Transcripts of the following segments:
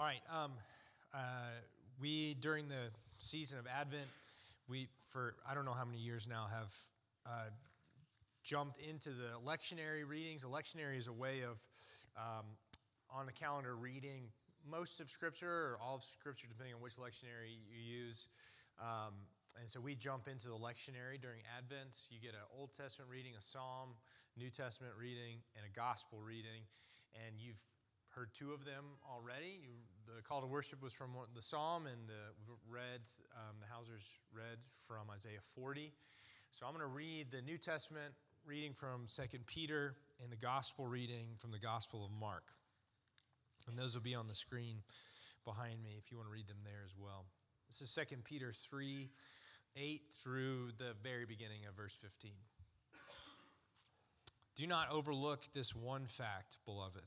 All right. Um, uh, we, during the season of Advent, we, for I don't know how many years now, have uh, jumped into the lectionary readings. Lectionary is a way of, um, on the calendar, reading most of Scripture or all of Scripture, depending on which lectionary you use. Um, and so we jump into the lectionary during Advent. You get an Old Testament reading, a Psalm, New Testament reading, and a Gospel reading. And you've heard two of them already. You, the call to worship was from the Psalm, and the read um, the Hausers read from Isaiah 40. So I'm going to read the New Testament reading from 2 Peter and the Gospel reading from the Gospel of Mark. And those will be on the screen behind me if you want to read them there as well. This is 2 Peter 3 8 through the very beginning of verse 15. Do not overlook this one fact, beloved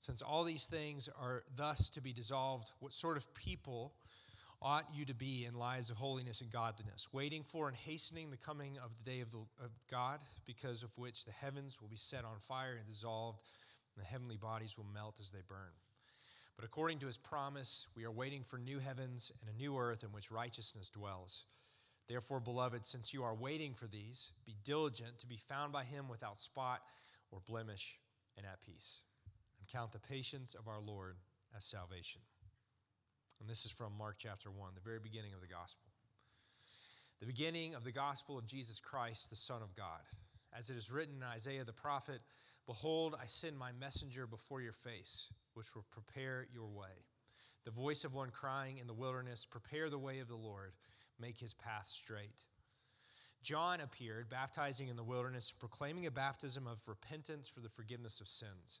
Since all these things are thus to be dissolved, what sort of people ought you to be in lives of holiness and godliness, waiting for and hastening the coming of the day of, the, of God, because of which the heavens will be set on fire and dissolved, and the heavenly bodies will melt as they burn? But according to his promise, we are waiting for new heavens and a new earth in which righteousness dwells. Therefore, beloved, since you are waiting for these, be diligent to be found by him without spot or blemish and at peace count the patience of our Lord as salvation. And this is from Mark chapter 1, the very beginning of the gospel. The beginning of the gospel of Jesus Christ, the Son of God. As it is written in Isaiah the prophet Behold, I send my messenger before your face, which will prepare your way. The voice of one crying in the wilderness, Prepare the way of the Lord, make his path straight. John appeared, baptizing in the wilderness, proclaiming a baptism of repentance for the forgiveness of sins.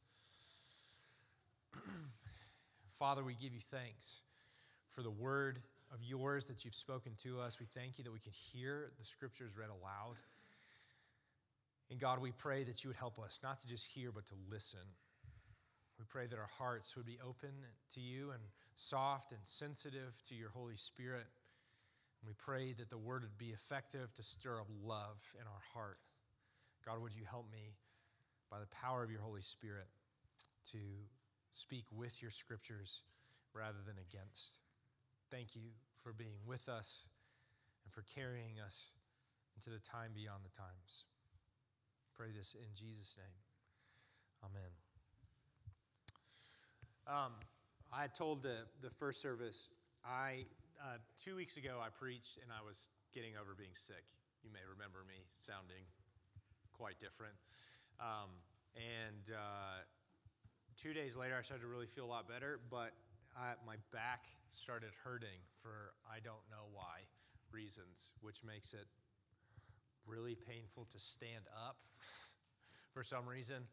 Father, we give you thanks for the word of yours that you've spoken to us. We thank you that we can hear the scriptures read aloud. And God, we pray that you would help us not to just hear, but to listen. We pray that our hearts would be open to you and soft and sensitive to your Holy Spirit. And we pray that the word would be effective to stir up love in our heart. God, would you help me by the power of your Holy Spirit to speak with your scriptures rather than against. Thank you for being with us and for carrying us into the time beyond the times. Pray this in Jesus' name. Amen. Um, I told the, the first service, I uh, two weeks ago I preached and I was getting over being sick. You may remember me sounding quite different. Um, and uh, two days later, I started to really feel a lot better, but I, my back started hurting for I don't know why reasons, which makes it really painful to stand up for some reason,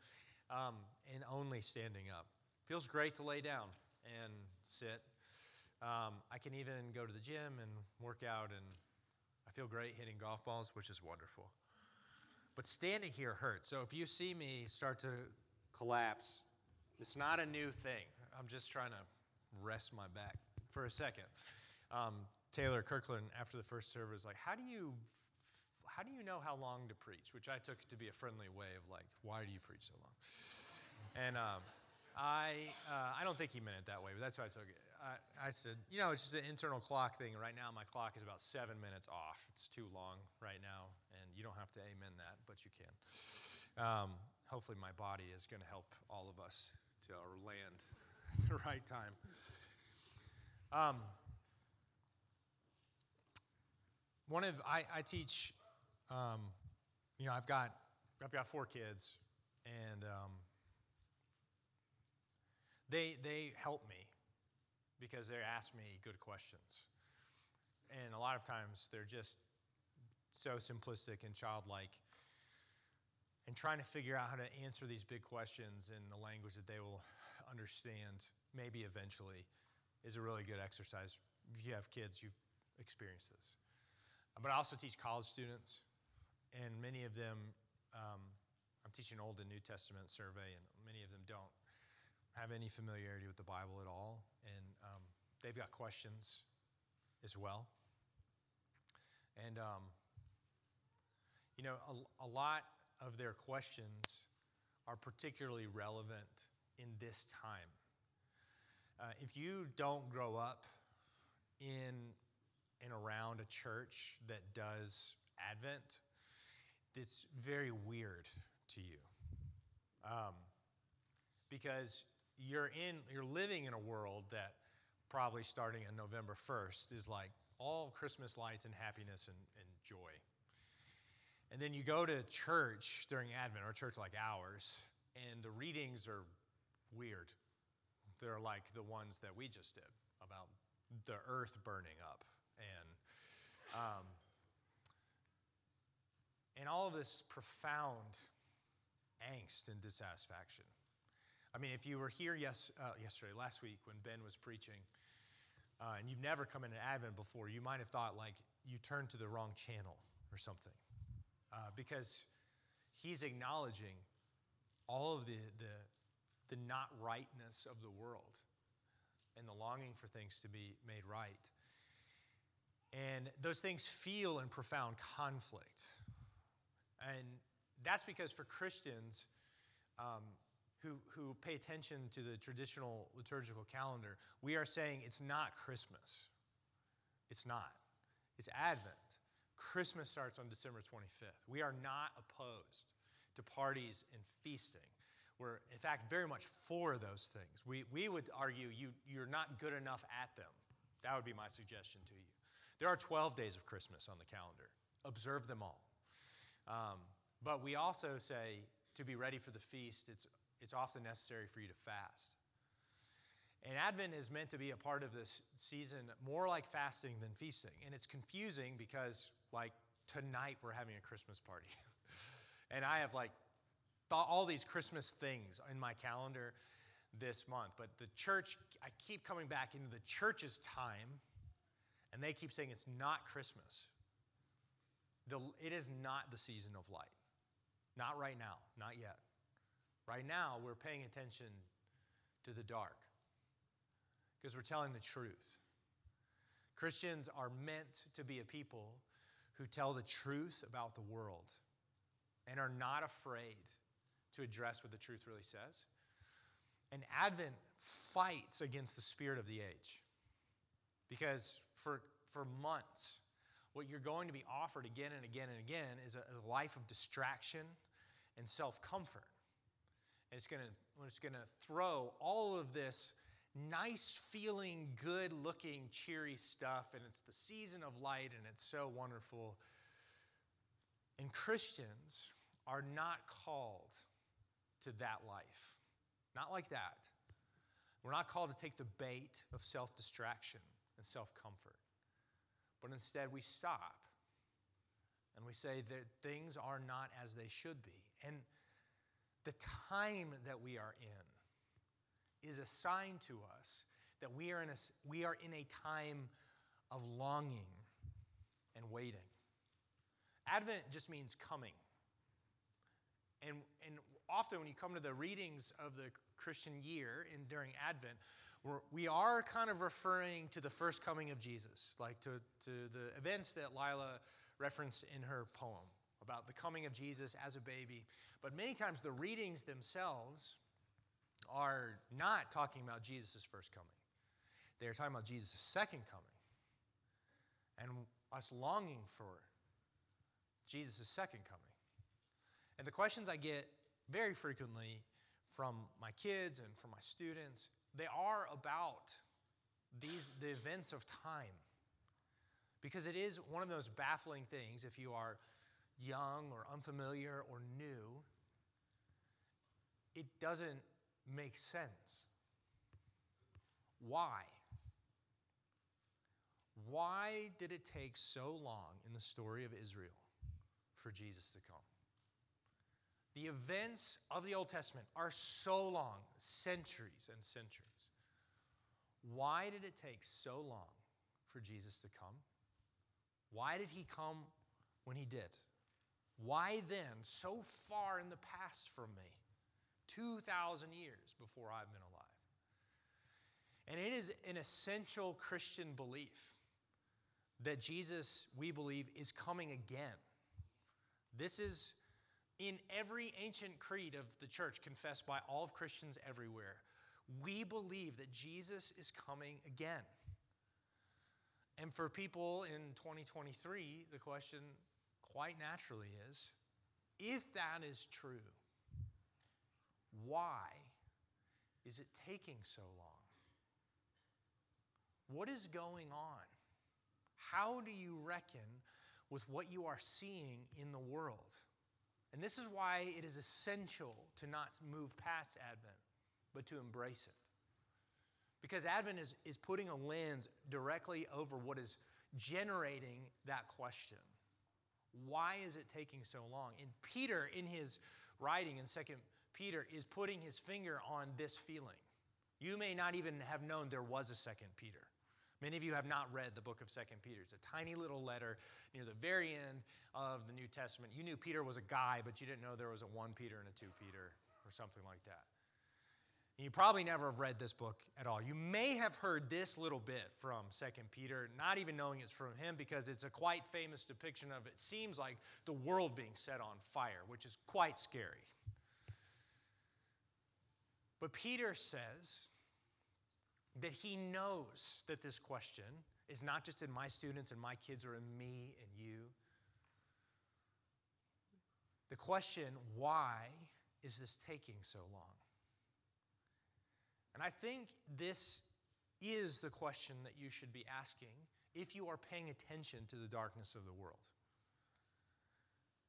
um, and only standing up. Feels great to lay down and sit. Um, I can even go to the gym and work out, and I feel great hitting golf balls, which is wonderful. But standing here hurts. So if you see me start to collapse, it's not a new thing. I'm just trying to rest my back for a second. Um, Taylor Kirkland, after the first service, was like, "How do you, how do you know how long to preach?" Which I took to be a friendly way of like, "Why do you preach so long?" And um, I, uh, I don't think he meant it that way, but that's how I took it. I, I said, "You know, it's just an internal clock thing. Right now, my clock is about seven minutes off. It's too long right now, and you don't have to amen that, but you can." Um, hopefully, my body is going to help all of us our land at the right time. Um, one of I, I teach, um, you know, I've got I've got four kids, and um, they they help me because they ask me good questions, and a lot of times they're just so simplistic and childlike. And trying to figure out how to answer these big questions in the language that they will understand, maybe eventually, is a really good exercise. If you have kids, you've experienced this. But I also teach college students, and many of them, um, I'm teaching Old and New Testament survey, and many of them don't have any familiarity with the Bible at all, and um, they've got questions as well. And, um, you know, a, a lot of their questions are particularly relevant in this time. Uh, if you don't grow up in and around a church that does Advent, it's very weird to you. Um, because you're in you're living in a world that probably starting on November 1st is like all Christmas lights and happiness and, and joy. And then you go to church during Advent, or church like ours, and the readings are weird. They're like the ones that we just did about the earth burning up and um, and all of this profound angst and dissatisfaction. I mean, if you were here yes, uh, yesterday, last week, when Ben was preaching, uh, and you've never come into Advent before, you might have thought like you turned to the wrong channel or something uh, because he's acknowledging all of the, the, the not rightness of the world and the longing for things to be made right. And those things feel in profound conflict. And that's because for Christians um, who, who pay attention to the traditional liturgical calendar, we are saying it's not Christmas. It's not. It's Advent. Christmas starts on December 25th. We are not opposed to parties and feasting. We're, in fact, very much for those things. We, we would argue you, you're not good enough at them. That would be my suggestion to you. There are 12 days of Christmas on the calendar. Observe them all. Um, but we also say to be ready for the feast, it's, it's often necessary for you to fast. And Advent is meant to be a part of this season more like fasting than feasting. And it's confusing because, like, tonight we're having a Christmas party. and I have, like, thought all these Christmas things in my calendar this month. But the church, I keep coming back into the church's time, and they keep saying it's not Christmas. The, it is not the season of light. Not right now, not yet. Right now, we're paying attention to the dark because we're telling the truth. Christians are meant to be a people who tell the truth about the world and are not afraid to address what the truth really says. And Advent fights against the spirit of the age because for, for months, what you're going to be offered again and again and again is a, a life of distraction and self comfort. And it's going to it's going to throw all of this nice feeling, good looking, cheery stuff, and it's the season of light, and it's so wonderful. And Christians are not called to that life. Not like that. We're not called to take the bait of self distraction and self comfort, but instead we stop and we say that things are not as they should be. And the time that we are in is a sign to us that we are in a, we are in a time of longing and waiting. Advent just means coming. And, and often when you come to the readings of the Christian year in, during Advent, we're, we are kind of referring to the first coming of Jesus, like to, to the events that Lila referenced in her poem about the coming of Jesus as a baby. But many times the readings themselves are not talking about Jesus' first coming. They're talking about Jesus' second coming and us longing for Jesus' second coming. And the questions I get very frequently from my kids and from my students, they are about these the events of time. Because it is one of those baffling things if you are young or unfamiliar or new, it doesn't make sense. Why? Why did it take so long in the story of Israel for Jesus to come? The events of the Old Testament are so long, centuries and centuries. Why did it take so long for Jesus to come? Why did he come when he did? Why then so far in the past from me? 2,000 years before I've been alive. And it is an essential Christian belief that Jesus, we believe, is coming again. This is in every ancient creed of the church confessed by all of Christians everywhere. We believe that Jesus is coming again. And for people in 2023, the question quite naturally is if that is true, why is it taking so long? What is going on? How do you reckon with what you are seeing in the world? And this is why it is essential to not move past Advent, but to embrace it. Because Advent is, is putting a lens directly over what is generating that question. Why is it taking so long? And Peter, in his writing in Second Peter, is putting his finger on this feeling. You may not even have known there was a Second Peter. Many of you have not read the book of Second Peter. It's a tiny little letter near the very end of the New Testament. You knew Peter was a guy, but you didn't know there was a 1 Peter and a 2 Peter or something like that. And you probably never have read this book at all. You may have heard this little bit from Second Peter, not even knowing it's from him because it's a quite famous depiction of it seems like the world being set on fire, which is quite scary. But Peter says that he knows that this question is not just in my students and my kids or in me and you. The question, why is this taking so long? And I think this is the question that you should be asking if you are paying attention to the darkness of the world.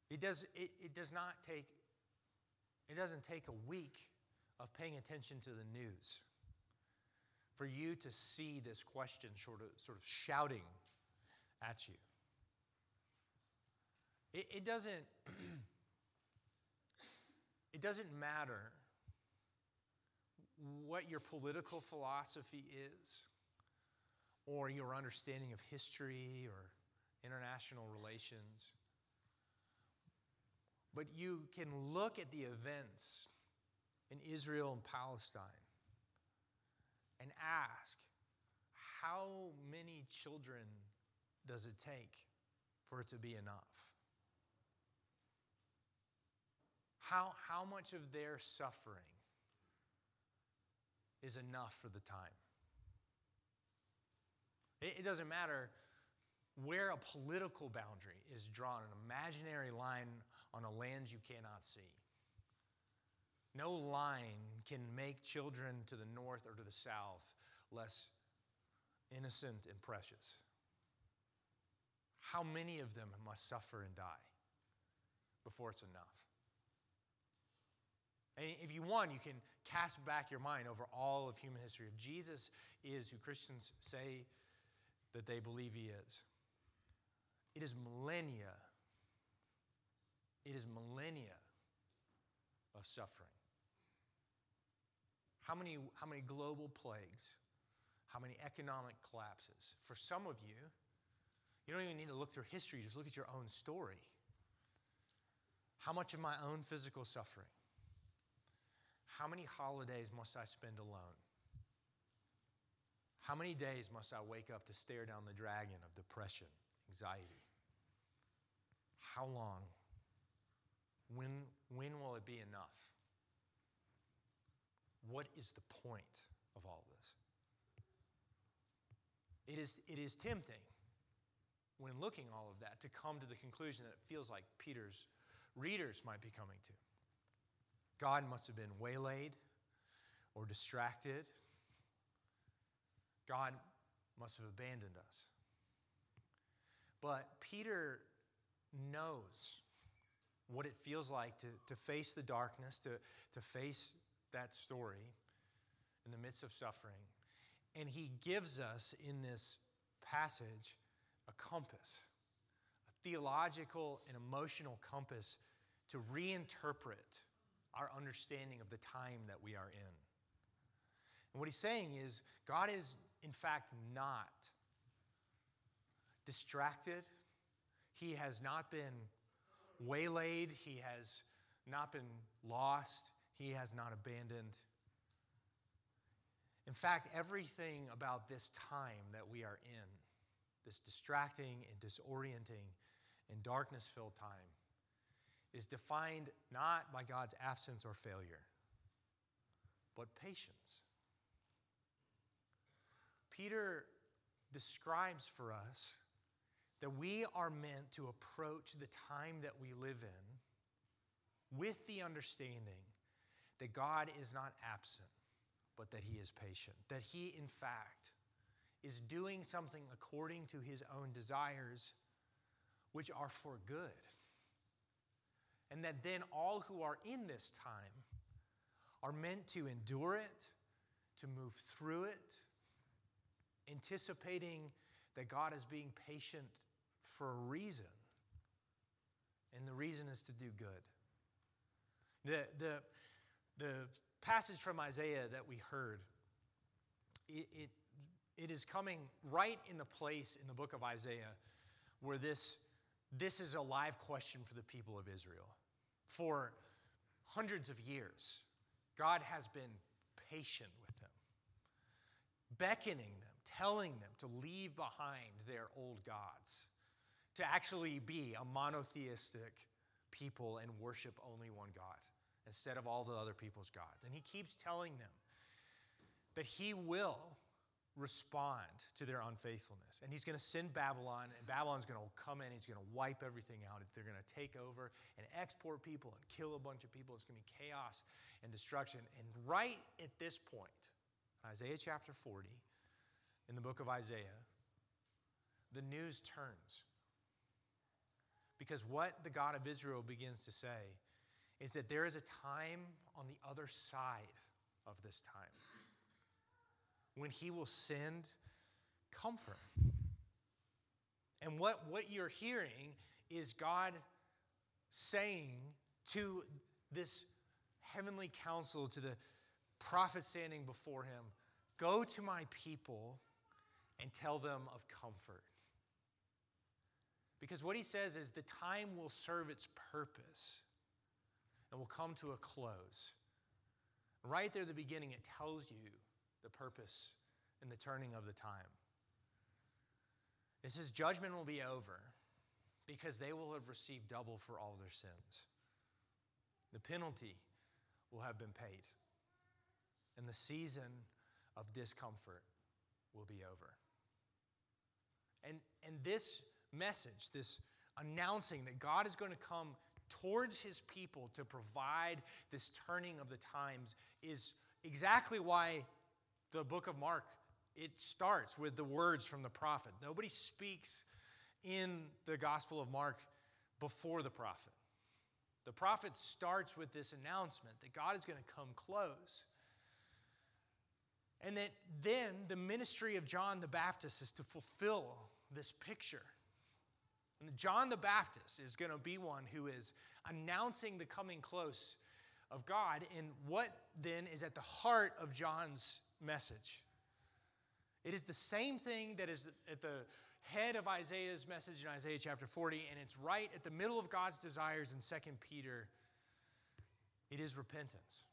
It does, it, it does not take, it doesn't take a week of paying attention to the news for you to see this question sort of, sort of shouting at you. It, it doesn't, it doesn't matter what your political philosophy is or your understanding of history or international relations. But you can look at the events in Israel and Palestine and ask how many children does it take for it to be enough? How, how much of their suffering is enough for the time? It, it doesn't matter where a political boundary is drawn, an imaginary line on a land you cannot see. No line can make children to the north or to the south less innocent and precious. How many of them must suffer and die before it's enough? And if you want, you can cast back your mind over all of human history. If Jesus is who Christians say that they believe he is, it is millennia. It is millennia of suffering. How many, how many global plagues? How many economic collapses? For some of you, you don't even need to look through history, just look at your own story. How much of my own physical suffering? How many holidays must I spend alone? How many days must I wake up to stare down the dragon of depression, anxiety? How long? When, when will it be enough? What is the point of all this? It is, it is tempting when looking all of that to come to the conclusion that it feels like Peter's readers might be coming to. God must have been waylaid or distracted. God must have abandoned us. But Peter knows what it feels like to, to face the darkness, to, to face that story in the midst of suffering. And he gives us in this passage a compass, a theological and emotional compass to reinterpret our understanding of the time that we are in. And what he's saying is, God is, in fact, not distracted. He has not been waylaid. He has not been lost. He has not abandoned. In fact, everything about this time that we are in, this distracting and disorienting and darkness filled time, is defined not by God's absence or failure, but patience. Peter describes for us that we are meant to approach the time that we live in with the understanding that God is not absent, but that He is patient, that He, in fact, is doing something according to His own desires, which are for good. And that then all who are in this time are meant to endure it, to move through it, anticipating that God is being patient for a reason. And the reason is to do good. The, the, the passage from Isaiah that we heard, it, it, it is coming right in the place in the book of Isaiah where this, this is a live question for the people of Israel. For hundreds of years, God has been patient with them, beckoning them, telling them to leave behind their old gods to actually be a monotheistic people and worship only one God instead of all the other people's gods. And he keeps telling them that he will respond to their unfaithfulness. And he's going to send Babylon, and Babylon's going to come in, he's going to wipe everything out. They're going to take over and export people and kill a bunch of people. It's going to be chaos and destruction. And right at this point, Isaiah chapter 40, in the book of Isaiah, the news turns. Because what the God of Israel begins to say is that there is a time on the other side of this time when he will send comfort. And what, what you're hearing is God saying to this heavenly council, to the prophet standing before him, Go to my people and tell them of comfort. Because what he says is the time will serve its purpose and will come to a close. Right there at the beginning, it tells you the purpose and the turning of the time. It says judgment will be over because they will have received double for all their sins. The penalty will have been paid, and the season of discomfort will be over. And, and this message, this announcing that God is going to come towards his people to provide this turning of the times is exactly why the book of Mark it starts with the words from the prophet. Nobody speaks in the gospel of Mark before the prophet. The prophet starts with this announcement that God is going to come close. And that then the ministry of John the Baptist is to fulfill this picture and John the Baptist is going to be one who is announcing the coming close of God. And what then is at the heart of John's message? It is the same thing that is at the head of Isaiah's message in Isaiah chapter 40, and it's right at the middle of God's desires in 2 Peter. It is repentance.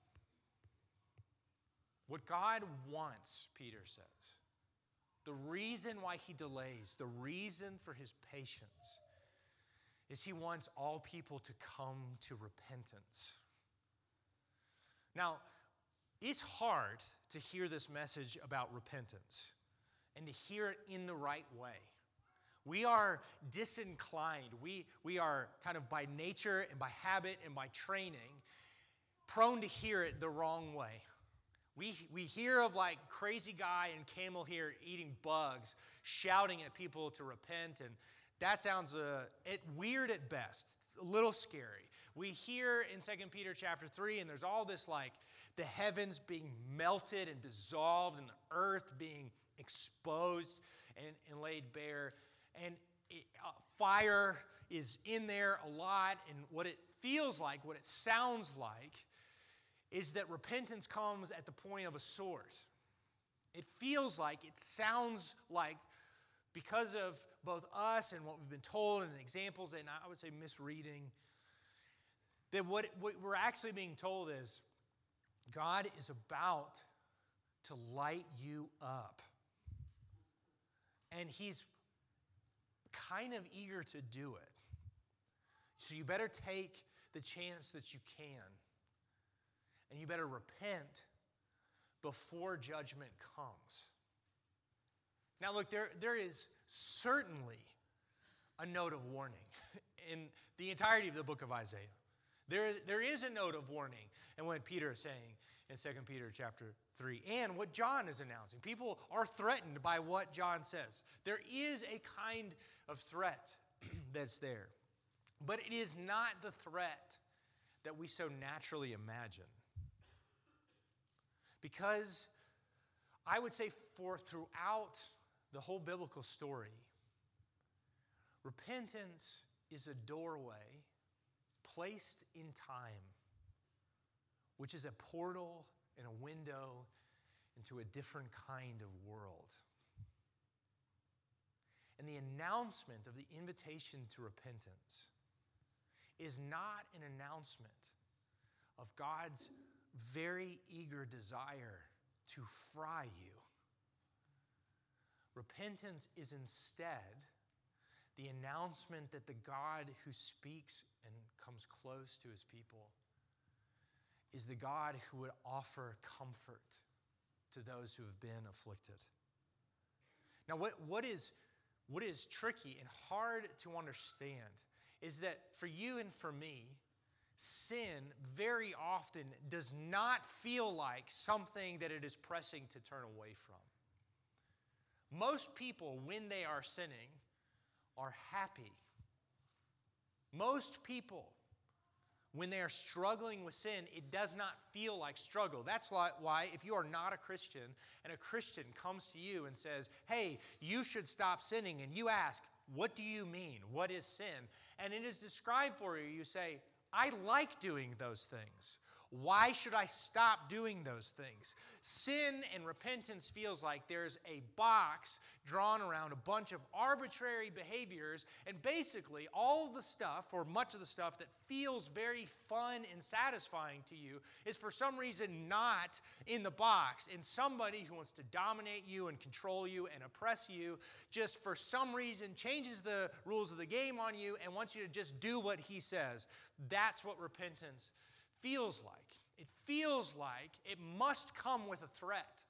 What God wants, Peter says, the reason why he delays, the reason for his patience, is he wants all people to come to repentance. Now, it's hard to hear this message about repentance and to hear it in the right way. We are disinclined. We, we are kind of by nature and by habit and by training prone to hear it the wrong way. We, we hear of like crazy guy in camel here eating bugs, shouting at people to repent and That sounds uh, it, weird at best, a little scary. We hear in 2 Peter chapter 3, and there's all this like the heavens being melted and dissolved, and the earth being exposed and, and laid bare. And it, uh, fire is in there a lot. And what it feels like, what it sounds like, is that repentance comes at the point of a sword. It feels like, it sounds like, because of both us and what we've been told and examples, and I would say misreading, that what, what we're actually being told is God is about to light you up. And He's kind of eager to do it. So you better take the chance that you can. And you better repent before judgment comes. Now, look, there, there is certainly a note of warning in the entirety of the book of Isaiah. There is, there is a note of warning and what Peter is saying in 2 Peter chapter 3 and what John is announcing. People are threatened by what John says. There is a kind of threat that's there, but it is not the threat that we so naturally imagine. Because I would say, for throughout the whole biblical story, repentance is a doorway placed in time, which is a portal and a window into a different kind of world. And the announcement of the invitation to repentance is not an announcement of God's very eager desire to fry you. Repentance is instead the announcement that the God who speaks and comes close to his people is the God who would offer comfort to those who have been afflicted. Now, what, what, is, what is tricky and hard to understand is that for you and for me, sin very often does not feel like something that it is pressing to turn away from. Most people, when they are sinning, are happy. Most people, when they are struggling with sin, it does not feel like struggle. That's why, if you are not a Christian and a Christian comes to you and says, Hey, you should stop sinning, and you ask, What do you mean? What is sin? And it is described for you, you say, I like doing those things. Why should I stop doing those things? Sin and repentance feels like there's a box drawn around a bunch of arbitrary behaviors, and basically, all the stuff, or much of the stuff that feels very fun and satisfying to you, is for some reason not in the box. And somebody who wants to dominate you and control you and oppress you just for some reason changes the rules of the game on you and wants you to just do what he says. That's what repentance feels like. It feels like it must come with a threat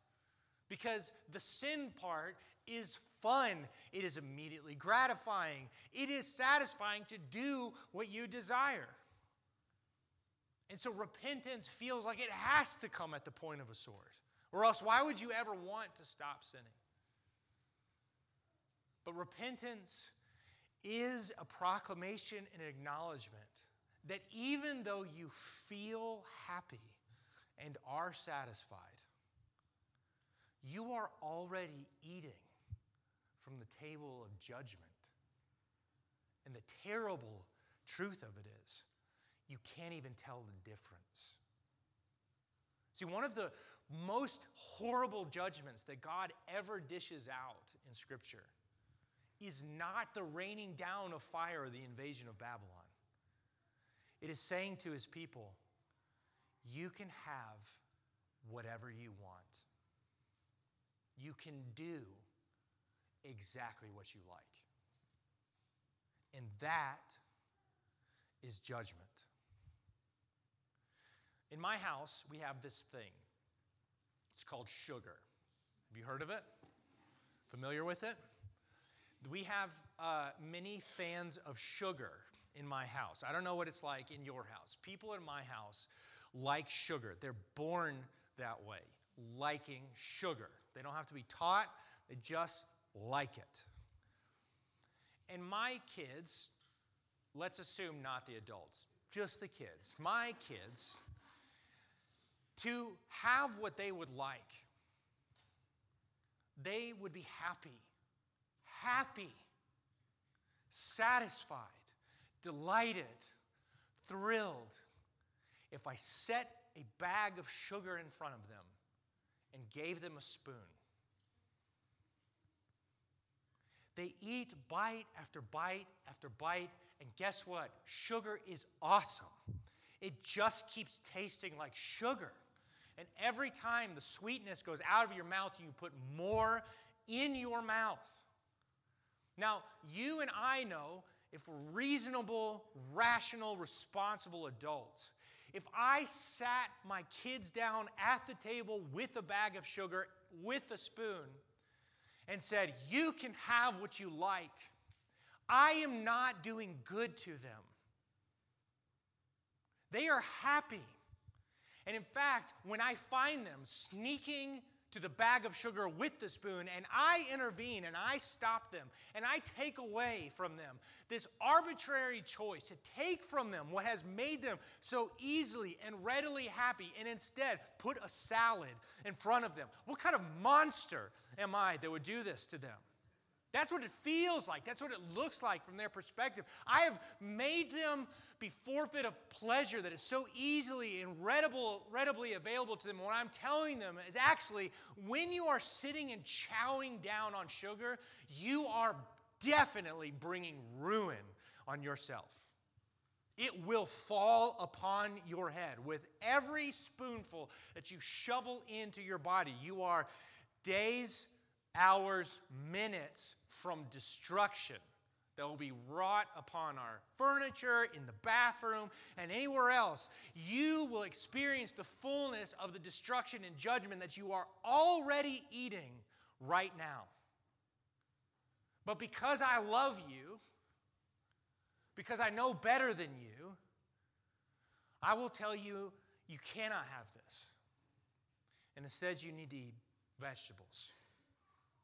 because the sin part is fun. It is immediately gratifying. It is satisfying to do what you desire. And so repentance feels like it has to come at the point of a sword. Or else, why would you ever want to stop sinning? But repentance is a proclamation and an acknowledgement that even though you feel happy and are satisfied, you are already eating from the table of judgment. And the terrible truth of it is, you can't even tell the difference. See, one of the most horrible judgments that God ever dishes out in Scripture is not the raining down of fire or the invasion of Babylon. It is saying to his people, you can have whatever you want. You can do exactly what you like. And that is judgment. In my house, we have this thing. It's called sugar. Have you heard of it? Familiar with it? We have uh, many fans of sugar in my house. I don't know what it's like in your house. People in my house like sugar. They're born that way, liking sugar. They don't have to be taught, they just like it. And my kids, let's assume not the adults, just the kids, my kids, to have what they would like, they would be happy, happy, satisfied, delighted, thrilled if I set a bag of sugar in front of them and gave them a spoon. They eat bite after bite after bite, and guess what? Sugar is awesome. It just keeps tasting like sugar. And every time the sweetness goes out of your mouth, you put more in your mouth. Now, you and I know if we're reasonable, rational, responsible adults, if I sat my kids down at the table with a bag of sugar, with a spoon, and said, You can have what you like, I am not doing good to them. They are happy. And in fact, when I find them sneaking to the bag of sugar with the spoon, and I intervene and I stop them and I take away from them this arbitrary choice to take from them what has made them so easily and readily happy and instead put a salad in front of them. What kind of monster am I that would do this to them? That's what it feels like. That's what it looks like from their perspective. I have made them be forfeit of pleasure that is so easily and readily available to them. What I'm telling them is actually when you are sitting and chowing down on sugar, you are definitely bringing ruin on yourself. It will fall upon your head. With every spoonful that you shovel into your body, you are days, hours, minutes from destruction that will be wrought upon our furniture, in the bathroom, and anywhere else. You will experience the fullness of the destruction and judgment that you are already eating right now. But because I love you, because I know better than you, I will tell you you cannot have this. And instead, you need to eat vegetables.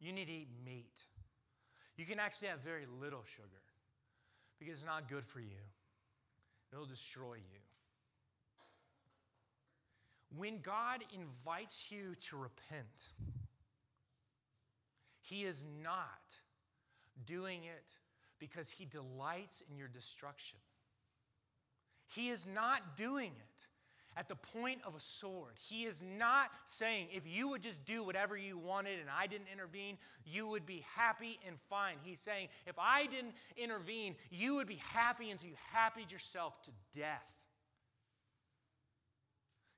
You need to eat meat. You can actually have very little sugar because it's not good for you, it'll destroy you. When God invites you to repent, He is not doing it because He delights in your destruction. He is not doing it at the point of a sword. He is not saying, if you would just do whatever you wanted and I didn't intervene, you would be happy and fine. He's saying, if I didn't intervene, you would be happy until you happied yourself to death.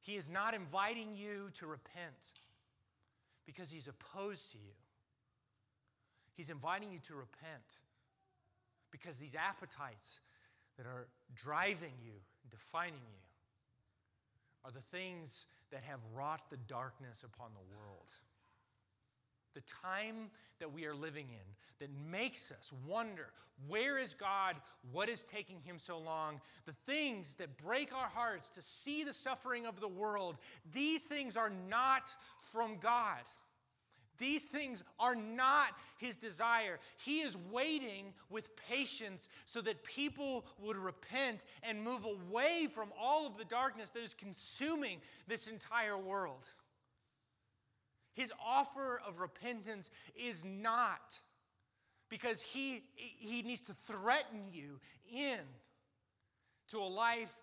He is not inviting you to repent because he's opposed to you. He's inviting you to repent because these appetites that are driving you, defining you, are the things that have wrought the darkness upon the world. The time that we are living in that makes us wonder where is God? What is taking him so long? The things that break our hearts to see the suffering of the world, these things are not from God. These things are not his desire. He is waiting with patience so that people would repent and move away from all of the darkness that is consuming this entire world. His offer of repentance is not because he, he needs to threaten you in to a life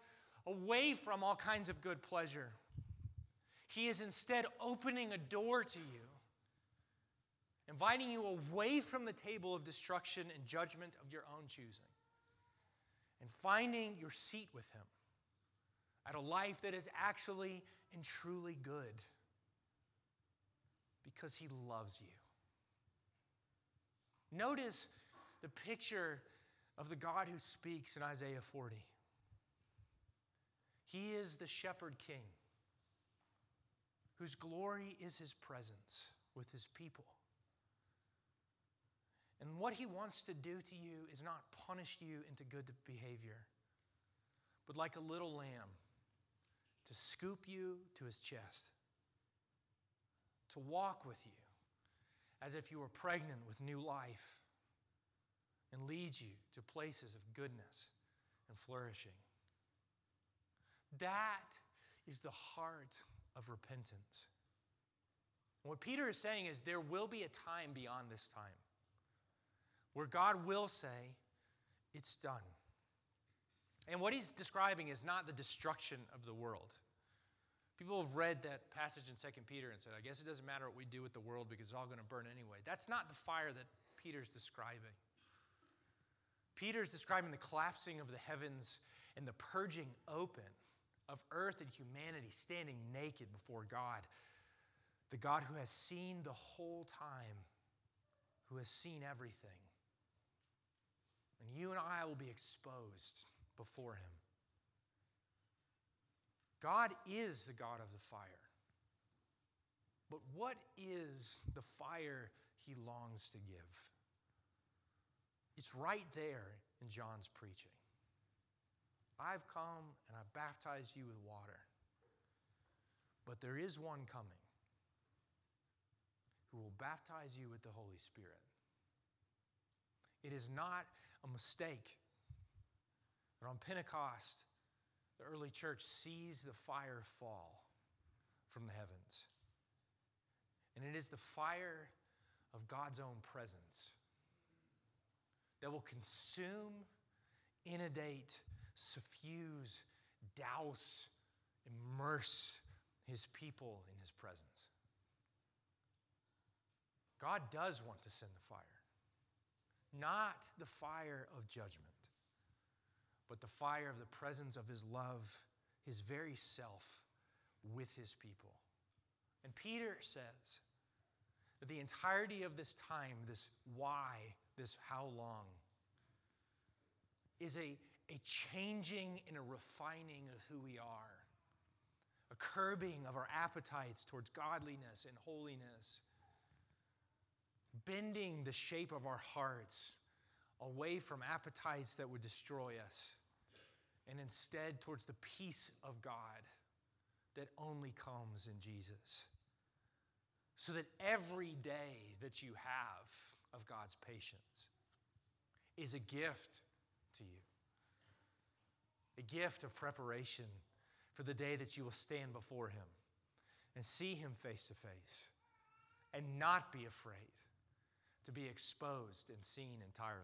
away from all kinds of good pleasure. He is instead opening a door to you inviting you away from the table of destruction and judgment of your own choosing, and finding your seat with Him at a life that is actually and truly good because He loves you. Notice the picture of the God who speaks in Isaiah 40. He is the shepherd king whose glory is his presence with his people. And what he wants to do to you is not punish you into good behavior, but like a little lamb, to scoop you to his chest, to walk with you as if you were pregnant with new life, and leads you to places of goodness and flourishing. That is the heart of repentance. What Peter is saying is there will be a time beyond this time where God will say, It's done. And what he's describing is not the destruction of the world. People have read that passage in 2 Peter and said, I guess it doesn't matter what we do with the world because it's all going to burn anyway. That's not the fire that Peter's describing. Peter's describing the collapsing of the heavens and the purging open of earth and humanity standing naked before God. The God who has seen the whole time, who has seen everything. And you and I will be exposed before him. God is the God of the fire. But what is the fire he longs to give? It's right there in John's preaching. I've come and I've baptized you with water. But there is one coming who will baptize you with the Holy Spirit. It is not a mistake that on Pentecost, the early church sees the fire fall from the heavens. And it is the fire of God's own presence that will consume, inundate, suffuse, douse, immerse his people in his presence. God does want to send the fire, not the fire of judgment, but the fire of the presence of his love, his very self with his people. And Peter says that the entirety of this time, this why, this how long, is a, a changing and a refining of who we are, a curbing of our appetites towards godliness and holiness, bending the shape of our hearts away from appetites that would destroy us and instead towards the peace of God that only comes in Jesus. So that every day that you have of God's patience is a gift to you. A gift of preparation for the day that you will stand before Him and see Him face to face and not be afraid to be exposed and seen entirely.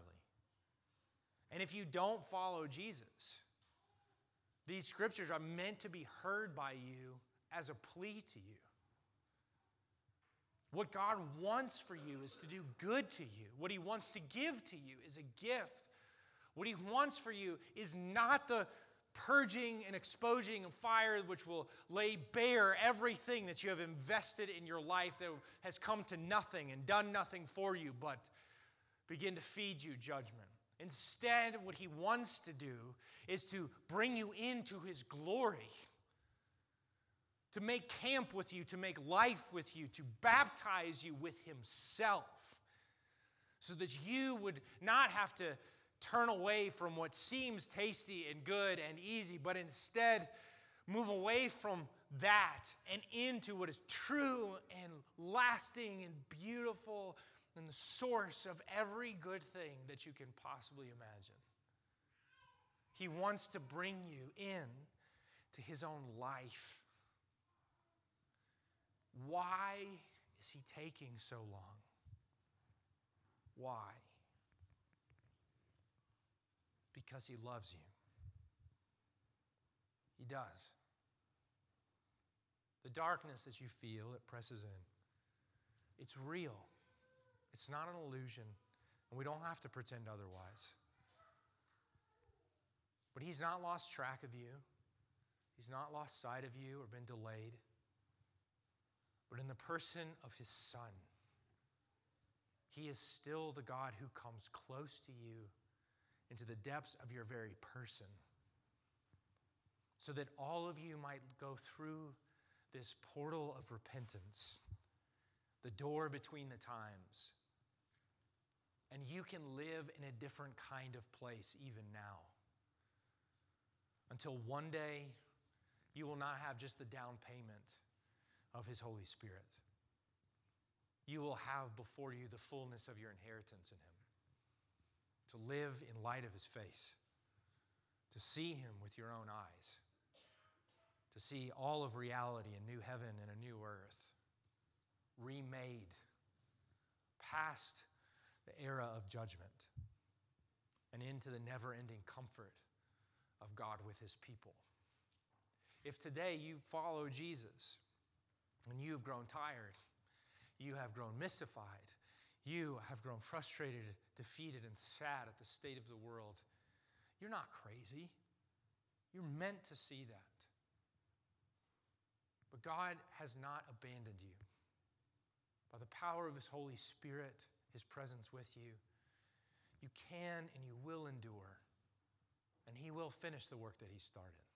And if you don't follow Jesus, these scriptures are meant to be heard by you as a plea to you. What God wants for you is to do good to you. What He wants to give to you is a gift. What He wants for you is not the purging and exposing of fire which will lay bare everything that you have invested in your life that has come to nothing and done nothing for you, but begin to feed you judgment. Instead, what He wants to do is to bring you into His glory to make camp with you, to make life with you, to baptize you with Himself, so that you would not have to turn away from what seems tasty and good and easy, but instead move away from that and into what is true and lasting and beautiful and the source of every good thing that you can possibly imagine. He wants to bring you in to his own life why is he taking so long? Why? Because he loves you. He does. The darkness that you feel, it presses in. It's real. It's not an illusion, and we don't have to pretend otherwise. But he's not lost track of you. He's not lost sight of you or been delayed but in the person of his Son. He is still the God who comes close to you into the depths of your very person, so that all of you might go through this portal of repentance, the door between the times, and you can live in a different kind of place even now. Until one day, you will not have just the down payment of His Holy Spirit. You will have before you the fullness of your inheritance in Him. To live in light of his face, to see him with your own eyes, to see all of reality, a new heaven and a new earth, remade, past the era of judgment, and into the never ending comfort of God with his people. If today you follow Jesus and you have grown tired, you have grown mystified, you have grown frustrated, defeated, and sad at the state of the world, you're not crazy. You're meant to see that. But God has not abandoned you. By the power of His Holy Spirit, His presence with you, you can and you will endure, and He will finish the work that He started.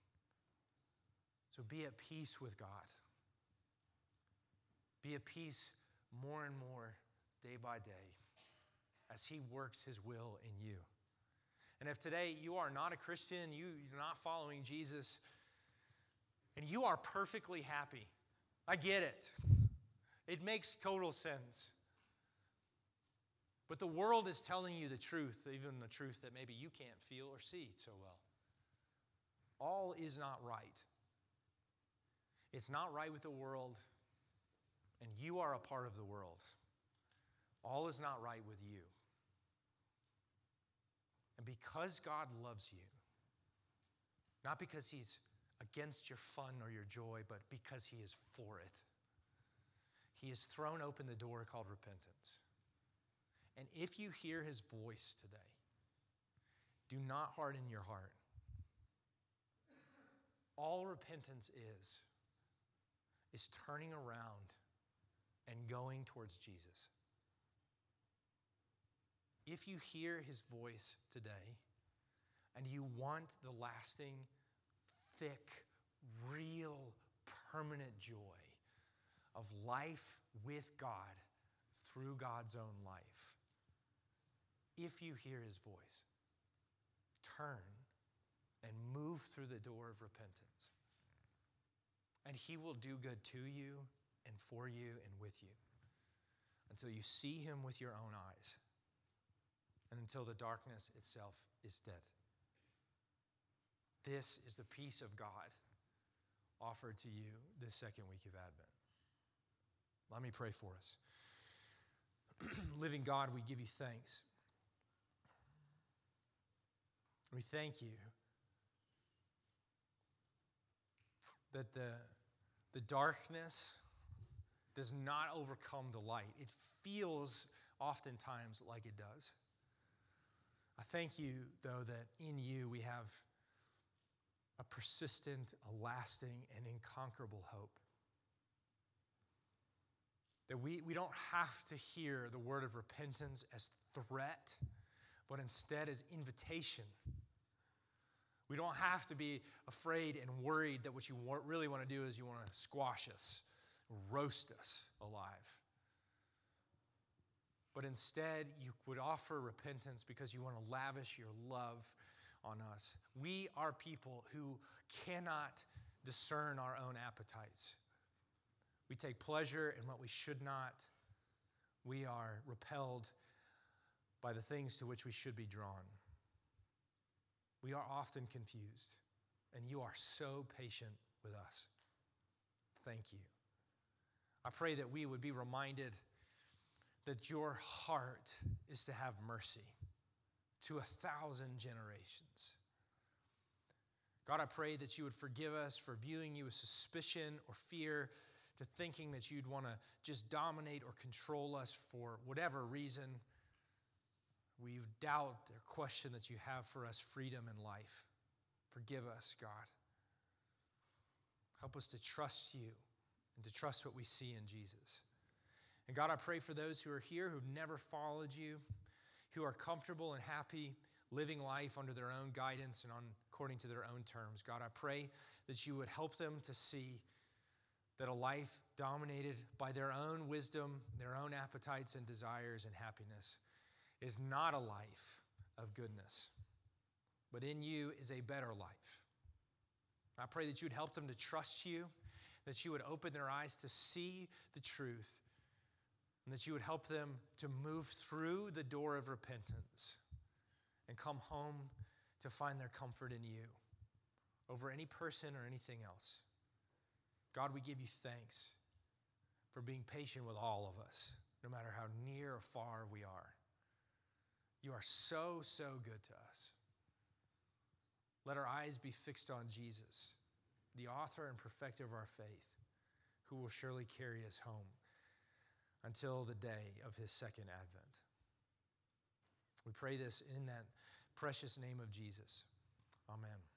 So be at peace with God. Be at peace more and more day by day as He works His will in you. And if today you are not a Christian, you, are not following Jesus, and you are perfectly happy, I get it. It makes total sense. But the world is telling you the truth, even the truth that maybe you can't feel or see so well. All is not right. It's not right with the world, and you are a part of the world. All is not right with you. And because God loves you, not because He's against your fun or your joy, but because He is for it, He has thrown open the door called repentance. And if you hear His voice today, do not harden your heart. All repentance is, is turning around and going towards Jesus. If you hear his voice today and you want the lasting, thick, real, permanent joy of life with God through God's own life, if you hear his voice, turn and move through the door of repentance. And he will do good to you and for you and with you until you see him with your own eyes and until the darkness itself is dead. This is the peace of God offered to you this second week of Advent. Let me pray for us. Living God, we give you thanks. We thank you that the, the darkness does not overcome the light. It feels oftentimes like it does. I thank you, though, that in you we have a persistent, a lasting, and inconquerable hope. That we, we don't have to hear the word of repentance as threat, but instead as invitation. We don't have to be afraid and worried that what you really want to do is you want to squash us, roast us alive but instead you would offer repentance because you want to lavish your love on us. We are people who cannot discern our own appetites. We take pleasure in what we should not. We are repelled by the things to which we should be drawn. We are often confused, and you are so patient with us. Thank you. I pray that we would be reminded that your heart is to have mercy to a thousand generations. God, I pray that you would forgive us for viewing you with suspicion or fear, to thinking that you'd want to just dominate or control us for whatever reason. We doubt or question that you have for us freedom and life. Forgive us, God. Help us to trust you and to trust what we see in Jesus. And God, I pray for those who are here who've never followed you, who are comfortable and happy living life under their own guidance and on, according to their own terms. God, I pray that you would help them to see that a life dominated by their own wisdom, their own appetites and desires and happiness is not a life of goodness, but in you is a better life. I pray that you would help them to trust you, that you would open their eyes to see the truth and that you would help them to move through the door of repentance and come home to find their comfort in you over any person or anything else. God, we give you thanks for being patient with all of us, no matter how near or far we are. You are so, so good to us. Let our eyes be fixed on Jesus, the author and perfecter of our faith, who will surely carry us home until the day of his second advent. We pray this in that precious name of Jesus. Amen.